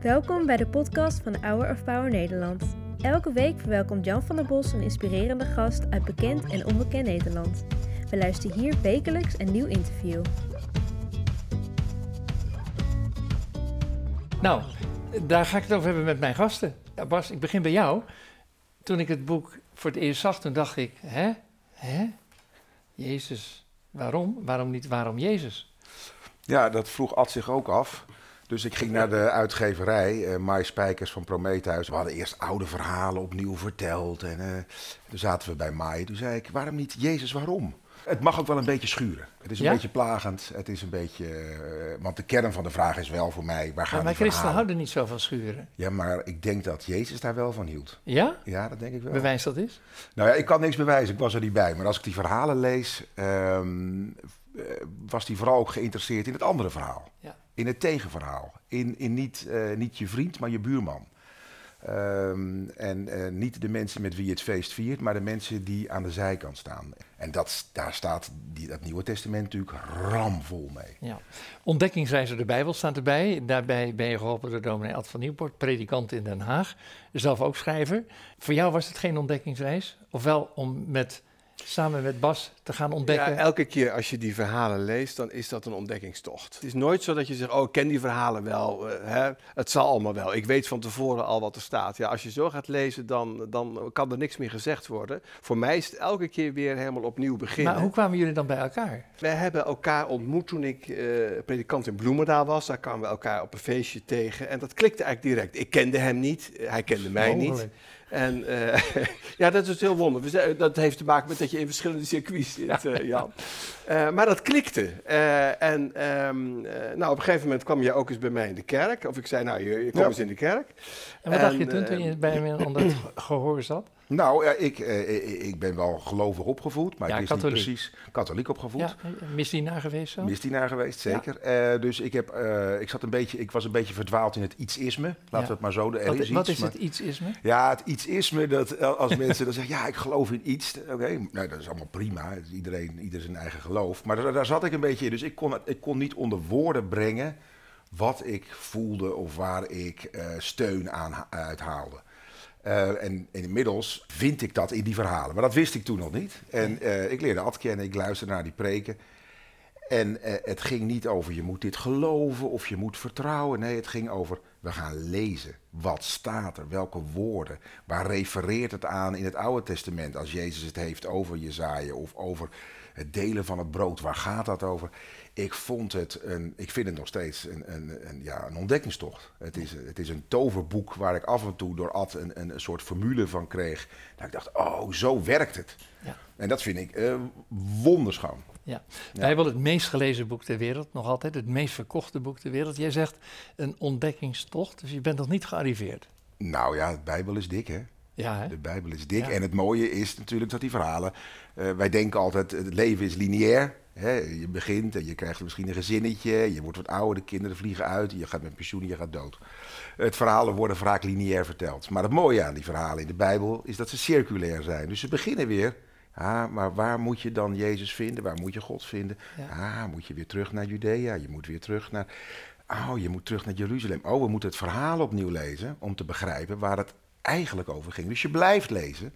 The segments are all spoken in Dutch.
Welkom bij de podcast van Hour of Power Nederland. Elke week verwelkomt Jan van der Bos een inspirerende gast uit bekend en onbekend Nederland. We luisteren hier wekelijks een nieuw interview. Nou, daar ga ik het over hebben met mijn gasten. Ja, Bas, ik begin bij jou. Toen ik het boek voor het eerst zag, toen dacht ik, hè? Hè? Jezus, waarom? Waarom niet waarom Jezus? Ja, dat vroeg Ad zich ook af. Dus ik ging naar de uitgeverij, uh, Mai Spijkers van Prometheus. We hadden eerst oude verhalen opnieuw verteld. En uh, toen zaten we bij Mai. Toen zei ik, waarom niet Jezus, waarom? Het mag ook wel een beetje schuren. Het is een Ja? beetje plagend. Het is een beetje... eh, want de kern van de vraag is wel voor mij, waar gaan Ja, maar christenen houden niet zo van schuren. Ja, maar ik denk dat Jezus daar wel van hield. Ja? Ja, dat denk ik wel. Bewijs dat is? Nou ja, ik kan niks bewijzen, ik was er niet bij. Maar als ik die verhalen lees, ehm, eh, was hij vooral ook geïnteresseerd in het andere verhaal. Ja. In het tegenverhaal. In, in niet, eh, niet je vriend, maar je buurman. Ehm, en eh, niet de mensen met wie je het feest viert, maar de mensen die aan de zijkant staan. En dat, daar staat die, dat Nieuwe Testament natuurlijk ramvol mee. Ja. Ontdekkingsreis door de Bijbel staat erbij. Daarbij ben je geholpen door dominee Ad van Nieuwpoort, predikant in Den Haag. Zelf ook schrijver. Voor jou was het geen ontdekkingsreis? Ofwel om met, samen met Bas te gaan ontdekken? Ja, elke keer als je die verhalen leest, dan is dat een ontdekkingstocht. Het is nooit zo dat je zegt, oh, ik ken die verhalen wel, eh, hè? het zal allemaal wel. Ik weet van tevoren al wat er staat. Ja, als je zo gaat lezen, dan, dan kan er niks meer gezegd worden. Voor mij is het elke keer weer helemaal opnieuw beginnen. maar hoe kwamen jullie dan bij elkaar? Wij hebben elkaar ontmoet toen ik eh, predikant in Bloemendaal was. Daar kwamen we elkaar op een feestje tegen. En dat klikte eigenlijk direct. Ik kende hem niet, hij kende mij niet. En eh, ja, dat is heel wonder. Dat heeft te maken met dat je in verschillende circuits zit, eh, Jan. Eh, maar dat klikte. Eh, en ehm, eh, nou, op een gegeven moment kwam je ook eens bij mij in de kerk. Of ik zei, nou, je, je komt Ja. eens in de kerk. En wat dacht je toen, toen je bij hem onder het gehoor zat? Nou, ik, eh, ik- ik ben wel gelovig opgevoed, maar Ja, ik wist katholiek. niet precies katholiek opgevoed. Ja, misdienaar geweest zo? Misdienaar geweest, zeker. Eh, dus ik, heb, eh, ik, zat een beetje, ik was een beetje verdwaald in het ietsisme. Laten Ja. we het maar zo doen. Er Wat, is wat iets, is maar- het iets is me? Ja, het ietsisme, dat eh, als mensen dan zeggen, ja, ik geloof in iets. Oké, nou, dat is allemaal prima. Iedereen, ieder zijn eigen geloof. Maar daar, daar zat ik een beetje in. Dus ik kon, ik kon niet onder woorden brengen wat ik voelde of waar ik eh, steun aan ha- uithaalde. Eh, en, en inmiddels vind ik dat in die verhalen. Maar dat wist ik toen nog niet. En eh, ik leerde Ad kennen, ik luisterde naar die preken. En eh, het ging niet over je moet dit geloven of je moet vertrouwen. Nee, het ging over we gaan lezen. Wat staat er? Welke woorden? Waar refereert het aan in het Oude Testament als Jezus het heeft over Jezaja of over het delen van het brood? Waar gaat dat over? Ik vond het een, ik vind het nog steeds een, een, een, ja, een ontdekkingstocht. Het is, het is een toverboek waar ik af en toe door Ad een, een, een soort formule van kreeg. Dat ik dacht, oh, zo werkt het. Ja. En dat vind ik eh, wonderschoon. Ja. Bijbel, het meest gelezen boek ter wereld, nog altijd, het meest verkochte boek ter wereld. Jij zegt een ontdekkingstocht, dus je bent nog niet gearriveerd. Nou ja, de Bijbel is dik, hè? Ja, hè? De Bijbel is dik. Ja. En het mooie is natuurlijk dat die verhalen. eh, wij denken altijd: het leven is lineair. Hè? Je begint en je krijgt misschien een gezinnetje. Je wordt wat ouder, de kinderen vliegen uit. Je gaat met pensioen, je gaat dood. Het verhalen worden vaak lineair verteld. Maar het mooie aan die verhalen in de Bijbel is dat ze circulair zijn. Dus ze beginnen weer. Ah, maar waar moet je dan Jezus vinden? Waar moet je God vinden? Ja. Ah, moet je weer terug naar Judea? Je moet weer terug naar. Oh, je moet terug naar Jeruzalem. Oh, we moeten het verhaal opnieuw lezen om te begrijpen waar het eigenlijk over ging. Dus je blijft lezen.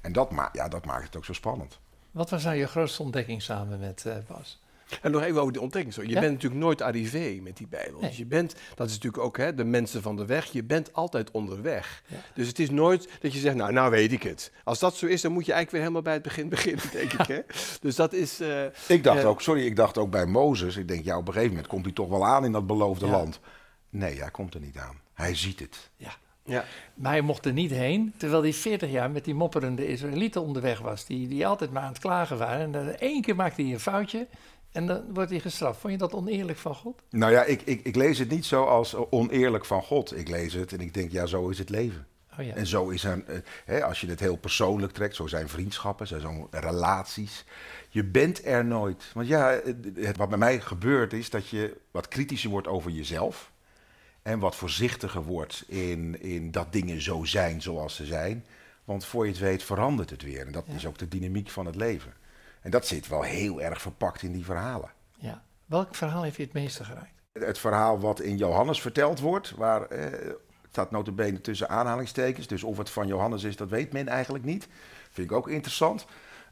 En dat, ma ja, dat maakt het ook zo spannend. Wat was nou je grootste ontdekking samen met eh, Bas? En nog even over die ontdekking. Zo. Je Ja? bent natuurlijk nooit arrivé met die Bijbel. Nee. Dus je bent, dat is natuurlijk ook hè, de mensen van de weg, je bent altijd onderweg. Ja. Dus het is nooit dat je zegt, nou, nou weet ik het. Als dat zo is, dan moet je eigenlijk weer helemaal bij het begin beginnen, denk ik. Hè? Dus dat is... eh, Ik dacht eh, ook, sorry, ik dacht ook bij Mozes. Ik denk, ja, op een gegeven moment komt hij toch wel aan in dat beloofde Ja. land. Nee, hij komt er niet aan. Hij ziet het. Ja. Ja. Maar hij mocht er niet heen, terwijl hij 40 jaar met die mopperende Israëlieten onderweg was. Die, die altijd maar aan het klagen waren. En dan één keer maakte hij een foutje en dan wordt hij gestraft. Vond je dat oneerlijk van God? Nou ja, ik, ik, ik lees het niet zo als oneerlijk van God. Ik lees het en ik denk, ja, zo is het leven. Oh ja. En zo is een, eh, hè, als je het heel persoonlijk trekt, zo zijn vriendschappen, zo zijn relaties. Je bent er nooit. Want ja, het- wat bij mij gebeurt is dat je wat kritischer wordt over jezelf. En wat voorzichtiger wordt in, in dat dingen zo zijn zoals ze zijn. Want voor je het weet verandert het weer. En dat Ja. is ook de dynamiek van het leven. En dat zit wel heel erg verpakt in die verhalen. ja. Welk verhaal heeft je het meeste geraakt? Het verhaal wat in Johannes verteld wordt, waar eh, staat notabene tussen aanhalingstekens. Dus of het van Johannes is, dat weet men eigenlijk niet. Vind ik ook interessant.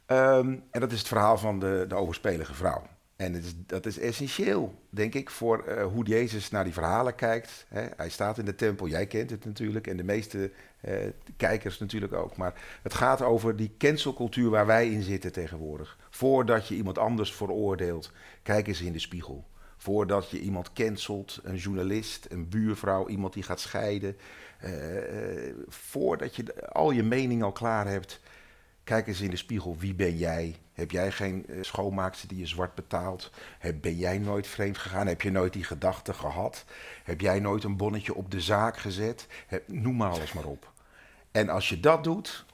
Ehm, en dat is het verhaal van de, de overspelige vrouw. En is, dat is essentieel, denk ik, voor eh, hoe Jezus naar die verhalen kijkt. Hè. Hij staat in de tempel, jij kent het natuurlijk, en de meeste eh, kijkers natuurlijk ook. Maar het gaat over die cancelcultuur waar wij in zitten tegenwoordig. Voordat je iemand anders veroordeelt, kijk eens in de spiegel. Voordat je iemand cancelt, een journalist, een buurvrouw, iemand die gaat scheiden. eh, voordat je al je mening al klaar hebt, Kijk eens in de spiegel, wie ben jij? Heb jij geen uh, schoonmaakster die je zwart betaalt? Ben jij nooit vreemd gegaan? Heb je nooit die gedachte gehad? Heb jij nooit een bonnetje op de zaak gezet? Noem maar alles maar op. En als je dat doet,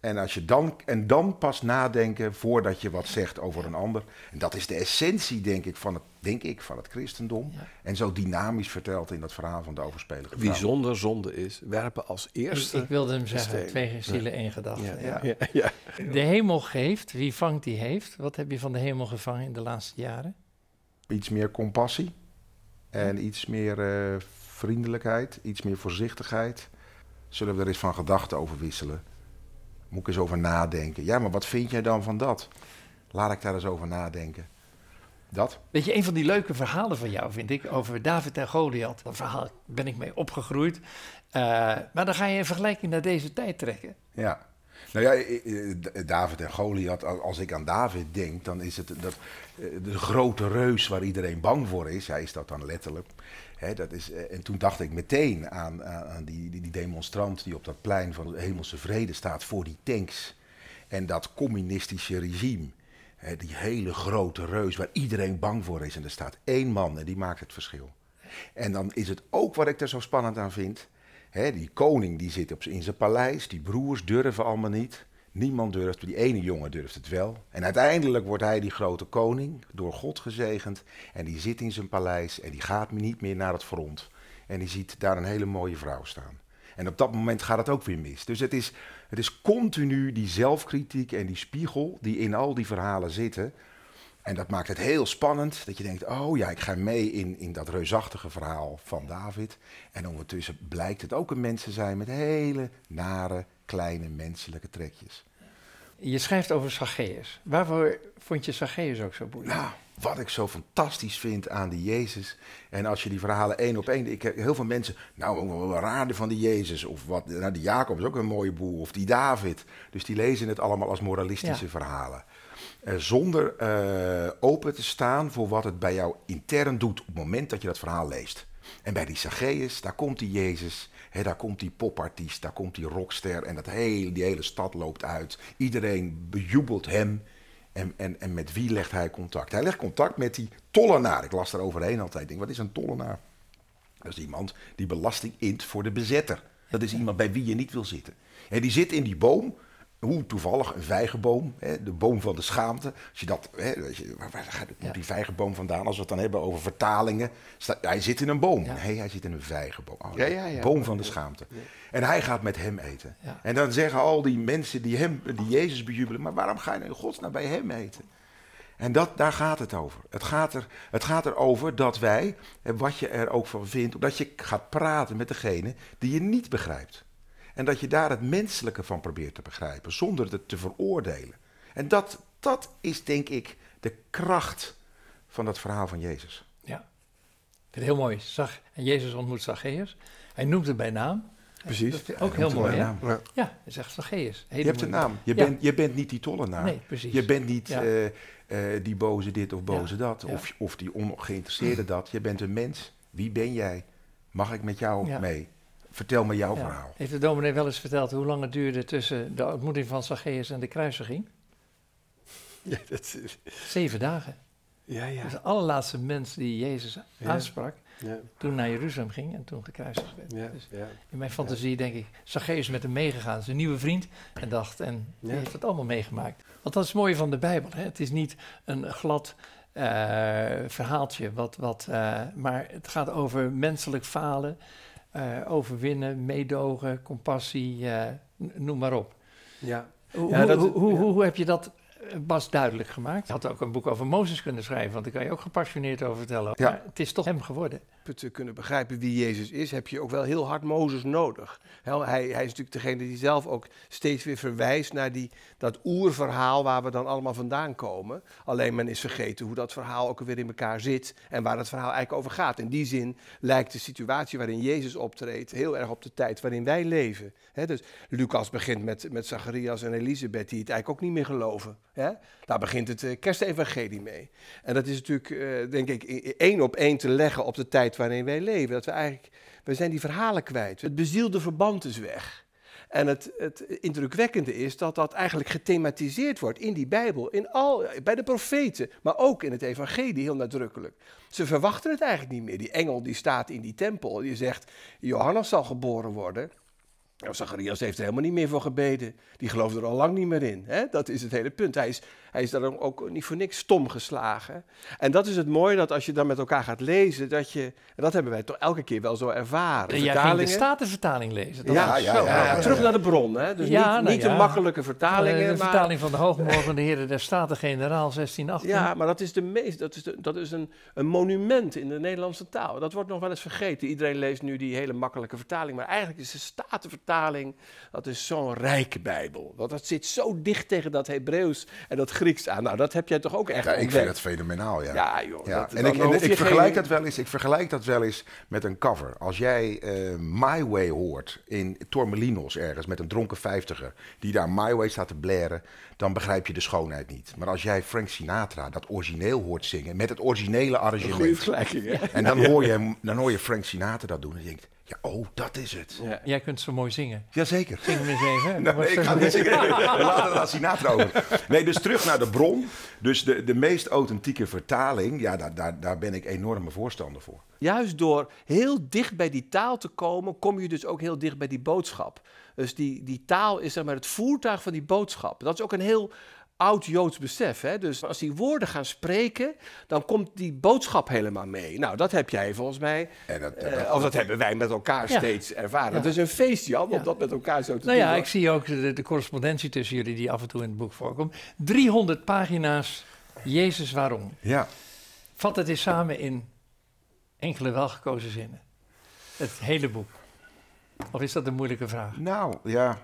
en, als je dan, en dan pas nadenken voordat je wat zegt over een ander. En dat is de essentie, denk ik, van het, denk ik, van het christendom. Ja. En zo dynamisch verteld in dat verhaal van de overspelige Wie vrouw. zonder zonde is, werpen als Ik, eerste. ik wilde hem zeggen, steen. twee zielen, één gedachte. ja, Ja. ja, ja, ja. De hemel geeft, wie vangt die heeft. Wat heb je van de hemel gevangen in de laatste jaren? Iets meer compassie en iets meer eh, vriendelijkheid, iets meer voorzichtigheid. Zullen we er eens van gedachten over wisselen? Moet ik eens over nadenken? Ja, maar wat vind jij dan van dat? Laat ik daar eens over nadenken. Dat? Weet je, een van die leuke verhalen van jou vind ik over David en Goliath. Dat verhaal ben ik mee opgegroeid. Eh, maar dan ga je een vergelijking naar deze tijd trekken. Ja. Nou ja, David en Goliath, al- als ik aan David denk, dan is het dat, eh, de grote reus waar iedereen bang voor is. Hij is dat dan letterlijk. Dat is, eh, en toen dacht ik meteen aan, aan, die, die, die demonstrant die op dat plein van de hemelse vrede staat voor die tanks. En dat communistische regime. Die hele grote reus waar iedereen bang voor is. En er staat één man en die maakt het verschil. En dan is het ook wat ik er zo spannend aan vind. Die koning die zit op, in zijn paleis, die broers durven allemaal niet. Niemand durft, die ene jongen durft het wel. En uiteindelijk wordt hij die grote koning, door God gezegend. En die zit in zijn paleis en die gaat niet meer naar het front. En die ziet daar een hele mooie vrouw staan. En op dat moment gaat het ook weer mis. Dus het is, het is continu die zelfkritiek en die spiegel die in al die verhalen zitten. En dat maakt het heel spannend. Dat je denkt, oh ja, ik ga mee in, in dat reusachtige verhaal van David. En ondertussen blijkt het ook een mens te zijn met hele nare, kleine menselijke trekjes. Je schrijft over Zacchaeus. Waarvoor vond je Zacchaeus ook zo boeiend? Nou, wat ik zo fantastisch vind aan die Jezus. En als je die verhalen één op één. Ik heb heel veel mensen. Nou, wat raar van die Jezus. Of wat. Nou, die Jacob is ook een mooie boer. Of die David. Dus die lezen het allemaal als moralistische Ja. verhalen. Eh, zonder eh, open te staan voor wat het bij jou intern doet. op het moment dat je dat verhaal leest. En bij die Zacchaeus, daar komt die Jezus. Hè, daar komt die popartiest. Daar komt die rockster. En dat hele, die hele stad loopt uit. Iedereen bejubelt hem. En, en, en met wie legt hij contact? Hij legt contact met die tollenaar. Ik las daar overheen altijd. Ik denk, wat is een tollenaar? Dat is iemand die belasting int voor de bezetter. Dat is iemand bij wie je niet wil zitten. En die zit in die boom. Hoe toevallig, een vijgenboom, hè, de boom van de schaamte. Als je dat, hè, als je, waar, waar gaat Ja. die vijgenboom vandaan? Als we het dan hebben over vertalingen. Sta- hij zit in een boom. Ja. Nee, hij zit in een vijgenboom. Oh, Ja, ja, ja. Boom van de schaamte. En hij gaat met hem eten. Ja. En dan zeggen al die mensen die, hem, die Jezus bejubelen... maar waarom ga je nou in godsnaam bij hem eten? En dat, daar gaat het over. Het gaat, er, het gaat erover dat wij, en wat je er ook van vindt, dat je gaat praten met degene die je niet begrijpt. En dat je daar het menselijke van probeert te begrijpen, zonder het te veroordelen. En dat, dat is denk ik de kracht van dat verhaal van Jezus. Ja. Ik vind het heel mooi. Zag, en Jezus ontmoet Zacchaeus. Hij noemt hem bij naam. Precies. Dat ook Hij heel mooi, hè? naam. Ja. Ja, hij zegt Zacchaeus. Je hebt een naam. Je, Ja. bent, je bent niet die tollenaar. Nee, precies. Je bent niet Ja. eh, eh, die boze dit of boze Ja, dat. Of, of die ongeïnteresseerde dat. Je bent een mens. Wie ben jij? Mag ik met jou mee? Vertel me jouw Ja. verhaal. Heeft de dominee wel eens verteld hoe lang het duurde tussen de ontmoeting van Zacchaeus en de kruisiging? Ja, dat is- Zeven dagen. ja, ja. Dus de allerlaatste mens die Jezus aansprak, ja, toen naar Jeruzalem ging en toen gekruisigd werd. ja, Dus ja. in mijn fantasie denk ik, Zacchaeus met hem meegegaan, zijn nieuwe vriend, en dacht, en die heeft het allemaal meegemaakt. Want dat is het mooie van de Bijbel. Hè? Het is niet een glad eh, verhaaltje, wat, wat, eh, maar het gaat over menselijk falen, eh, overwinnen, meedogen, compassie, eh, noem maar op. ja. Hoe, Ja, hoe, dat- hoe, hoe, ja. hoe heb je dat was duidelijk gemaakt. Je had ook een boek over Mozes kunnen schrijven, want daar kan je ook gepassioneerd over vertellen. Ja. Maar het is toch hem geworden. Te kunnen begrijpen wie Jezus is, heb je ook wel heel hard Mozes nodig. Hij, hij is natuurlijk degene die zelf ook steeds weer verwijst naar die, dat oerverhaal waar we dan allemaal vandaan komen. Alleen men is vergeten hoe dat verhaal ook weer in elkaar zit en waar het verhaal eigenlijk over gaat. In die zin lijkt de situatie waarin Jezus optreedt heel erg op de tijd waarin wij leven. Dus Lucas begint met, met Zacharias en Elisabeth die het eigenlijk ook niet meer geloven. Daar begint het uh, kerstevangelie mee. En dat is natuurlijk, uh, denk ik, één op één te leggen op de tijd waarin wij leven. Dat we eigenlijk, we zijn die verhalen kwijt. Het bezielde verband is weg. En het, het indrukwekkende is dat dat eigenlijk gethematiseerd wordt in die Bijbel, in al, bij de profeten, maar ook in het evangelie heel nadrukkelijk. Ze verwachten het eigenlijk niet meer. Die engel die staat in die tempel, die zegt, Johannes zal geboren worden. Nou, Zacharias heeft er helemaal niet meer voor gebeden. Die gelooft er al lang niet meer in. Hè? Dat is het hele punt. Hij is, hij is daar ook niet voor niks stom geslagen. En dat is het mooie dat als je dan met elkaar gaat lezen, dat je, en dat hebben wij toch elke keer wel zo ervaren. En jij ging de Statenvertaling lezen. Dat ja, ja, terug naar de bron. Hè? Dus niet, nou niet de makkelijke vertalingen. De maar... vertaling van de Hoogmorgende Heren der Staten-Generaal 1618. Ja, maar dat is, de meest, dat is, de, dat is een, een monument in de Nederlandse taal. Dat wordt nog wel eens vergeten. Iedereen leest nu die hele makkelijke vertaling. Maar eigenlijk is de Statenvertaling, dat is zo'n rijke Bijbel. Want dat zit zo dicht tegen dat Hebreeuws en dat Grieks aan. Nou, dat heb jij toch ook echt Ja, ik vind het fenomenaal, ja. Ja, joh. Ja, dat- en ik, en ik, vergelijk geen- dat wel eens, ik vergelijk dat wel eens met een cover. Als jij eh, My Way hoort in Tormelinos ergens met een dronken vijftiger... die daar My Way staat te blaren, dan begrijp je de schoonheid niet. Maar als jij Frank Sinatra dat origineel hoort zingen... met het originele Een goede arrangement... vergelijking, hè? en dan hoor, je, dan hoor je Frank Sinatra dat doen en je denkt... ja, oh, dat is het. Ja. Jij kunt zo mooi zingen. Jazeker. Zing hem eens even. Nee, ik ga niet zingen. We laten het aan Sinatra over. Nee, dus terug naar de bron. Dus de, de meest authentieke vertaling, ja, daar, daar, daar ben ik enorme voorstander voor. Juist door heel dicht bij die taal te komen, kom je dus ook heel dicht bij die boodschap. Dus die, die taal is zeg maar het voertuig van die boodschap. Dat is ook een heel oud Joods besef. Hè? Dus als die woorden gaan spreken, dan komt die boodschap helemaal mee. Nou, dat heb jij volgens mij, En dat, eh, of dat hebben wij met elkaar Ja. steeds ervaren. Ja. Het is een feest, Jan, om Ja. dat met elkaar zo te Nou doen. ja, hoor. ik zie ook de, de correspondentie tussen jullie die af en toe in het boek voorkomt. 300 pagina's, Jezus waarom. ja. Vat het eens samen in enkele welgekozen zinnen. Het hele boek. Of is dat een moeilijke vraag? Nou, ja.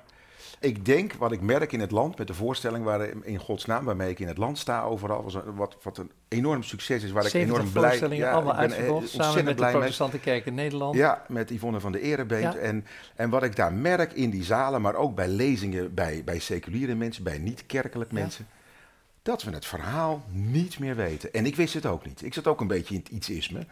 Ik denk, wat ik merk in het land, met de voorstelling waar, in Gods naam waarmee ik in het land sta overal, was een- wat, wat een enorm succes is, waar ik 70 enorm blij voorstellingen, ja, allemaal ben, eh, uitverkocht, samen met de protestante kerk in Nederland. Ja, met Yvonne van de Erebeent. Ja. En, en wat ik daar merk in die zalen, maar ook bij lezingen bij, bij seculiere mensen, bij niet-kerkelijk Ja. mensen, dat we het verhaal niet meer weten. En ik wist het ook niet. Ik zat ook een beetje in het ietsisme.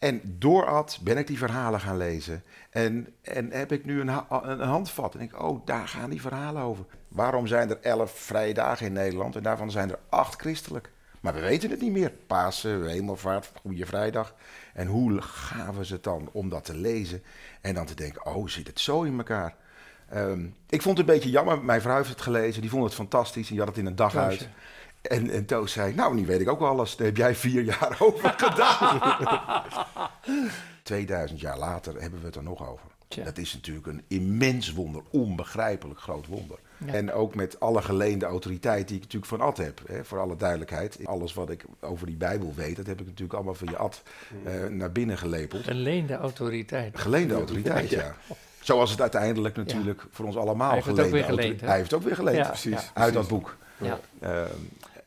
En doorad ben ik die verhalen gaan lezen. En, en heb ik nu een, ha- een handvat. En denk ik, oh, daar gaan die verhalen over. Waarom zijn er elf vrije dagen in Nederland en daarvan zijn er acht christelijk? Maar we weten het niet meer. Pasen, Hemelvaart, Goede Vrijdag. En hoe gaven ze het dan om dat te lezen? En dan te denken, oh, zit het zo in elkaar? Ehm, ik vond het een beetje jammer. Mijn vrouw heeft het gelezen. Die vond het fantastisch. Die had het in een dag uit. En, en Toos zei, nou, nu weet ik ook alles. Daar heb jij vier jaar over gedaan. 2000 jaar later hebben we het er nog over. Tja. Dat is natuurlijk een immens wonder, onbegrijpelijk groot wonder. Ja. En ook met alle geleende autoriteit die ik natuurlijk van Ad heb, hè, voor alle duidelijkheid. Alles wat ik over die Bijbel weet, dat heb ik natuurlijk allemaal van je Ad eh, naar binnen gelepeld. Geleende autoriteit. Geleende autoriteit, ja. Zoals het uiteindelijk natuurlijk voor ons allemaal Hij heeft het ook weer geleend? Hij heeft ook weer geleend, precies. Uit dat boek. Ja. Ehm,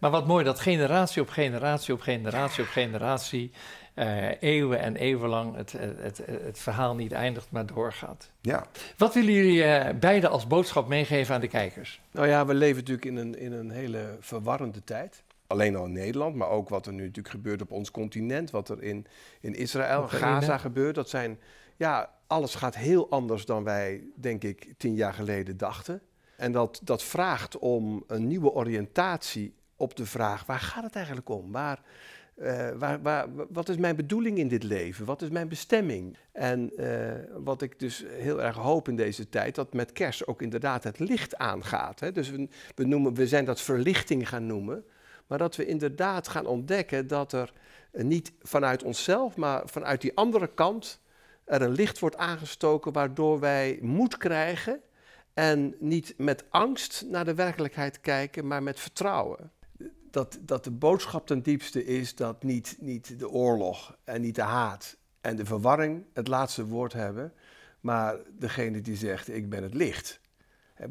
Maar wat mooi dat generatie op generatie op generatie op generatie, eh, eeuwen en eeuwenlang het, het, het, het verhaal niet eindigt, maar doorgaat. ja. Wat willen jullie eh, beiden als boodschap meegeven aan de kijkers? Nou ja, we leven natuurlijk in een, in een hele verwarrende tijd. Alleen al in Nederland, maar ook wat er nu natuurlijk gebeurt op ons continent. Wat er in, in Israël, Oekraïne. Gaza gebeurt. Dat zijn, ja, alles gaat heel anders dan wij, denk ik, tien jaar geleden dachten. En dat, dat vraagt om een nieuwe oriëntatie op de vraag, waar gaat het eigenlijk om? Waar, eh, waar, waar, wat is mijn bedoeling in dit leven? Wat is mijn bestemming? En eh, wat ik dus heel erg hoop in deze tijd, dat met kerst ook inderdaad het licht aangaat. Hè? Dus we, we, noemen, we zijn dat verlichting gaan noemen. Maar dat we inderdaad gaan ontdekken dat er niet vanuit onszelf, maar vanuit die andere kant er een licht wordt aangestoken waardoor wij moed krijgen En niet met angst naar de werkelijkheid kijken, maar met vertrouwen. Dat, dat de boodschap ten diepste is dat niet, niet de oorlog en niet de haat en de verwarring het laatste woord hebben, maar degene die zegt: Ik ben het licht.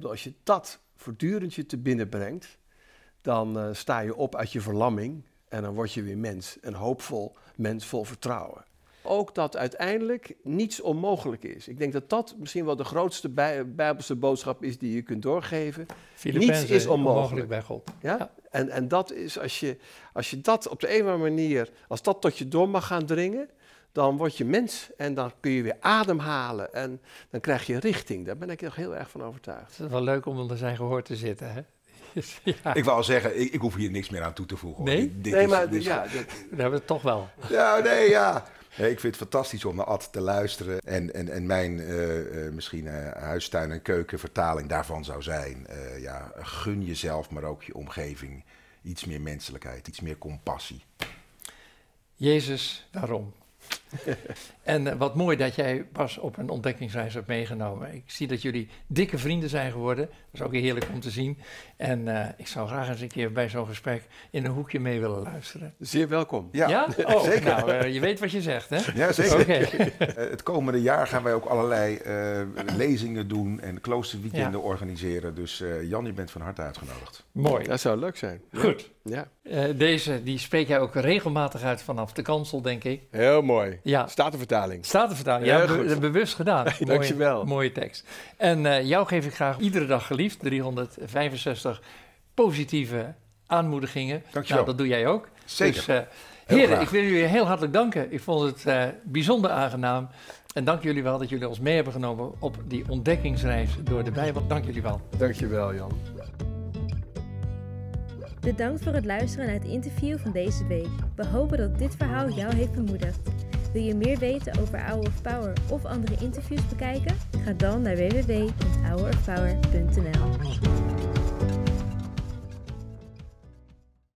Als je dat voortdurend je te binnen brengt, dan uh, sta je op uit je verlamming en dan word je weer mens, een hoopvol mens vol vertrouwen. Ook dat uiteindelijk niets onmogelijk is. Ik denk dat dat misschien wel de grootste bij, bijbelse boodschap is die je kunt doorgeven. niets is onmogelijk. bij God. Ja? ja? En, en dat is als je, als je dat op de een of andere manier, als dat tot je door mag gaan dringen, dan word je mens en dan kun je weer ademhalen en dan krijg je richting. Daar ben ik nog heel erg van overtuigd. Het is wel leuk om onder zijn gehoor te zitten, hè? ja. Ik wou zeggen, ik, ik, hoef hier niks meer aan toe te voegen. Nee? Dit, nee, maar ja, dat... we hebben het toch wel. Ja, nee, ja. Ik vind het fantastisch om naar Ad te luisteren. En, en, en mijn uh, misschien uh, huistuin- en keukenvertaling daarvan zou zijn... ja, gun jezelf, maar ook je omgeving iets meer menselijkheid, iets meer compassie. Jezus, waarom? en uh, wat mooi dat jij pas op een ontdekkingsreis hebt meegenomen. Ik zie dat jullie dikke vrienden zijn geworden. Dat is ook heerlijk om te zien. En uh, ik zou graag eens een keer bij zo'n gesprek in een hoekje mee willen luisteren. Zeer welkom. Ja, ja? Oh, zeker. Nou, uh, je weet wat je zegt, hè? Ja, zeker. Okay. het komende jaar gaan wij ook allerlei lezingen doen en kloosterweekenden ja. organiseren. Dus Jan, je bent van harte uitgenodigd. Mooi. Dat zou leuk zijn. Goed. Ja. deze, die spreek jij ook regelmatig uit vanaf de kansel, denk ik. Heel mooi. Ja. Statenvertaling. Statenvertaling, ja, be bewust gedaan. Dankjewel. Mooie, mooie tekst. En uh, jou geef ik graag iedere dag geliefd, 365 positieve aanmoedigingen. Dankjewel. Nou, dat doe jij ook. Zeker. Dus, uh, heren, ik wil jullie heel hartelijk danken. Ik vond het uh, bijzonder aangenaam. En dank jullie wel dat jullie ons mee hebben genomen op die ontdekkingsreis door de Bijbel. Dank jullie wel. Dankjewel, Jan. Bedankt voor het luisteren naar het interview van deze week. We hopen dat dit verhaal jou heeft bemoedigd. Wil je meer weten over Hour of Power of andere interviews bekijken? Ga dan naar www.hourofpower.nl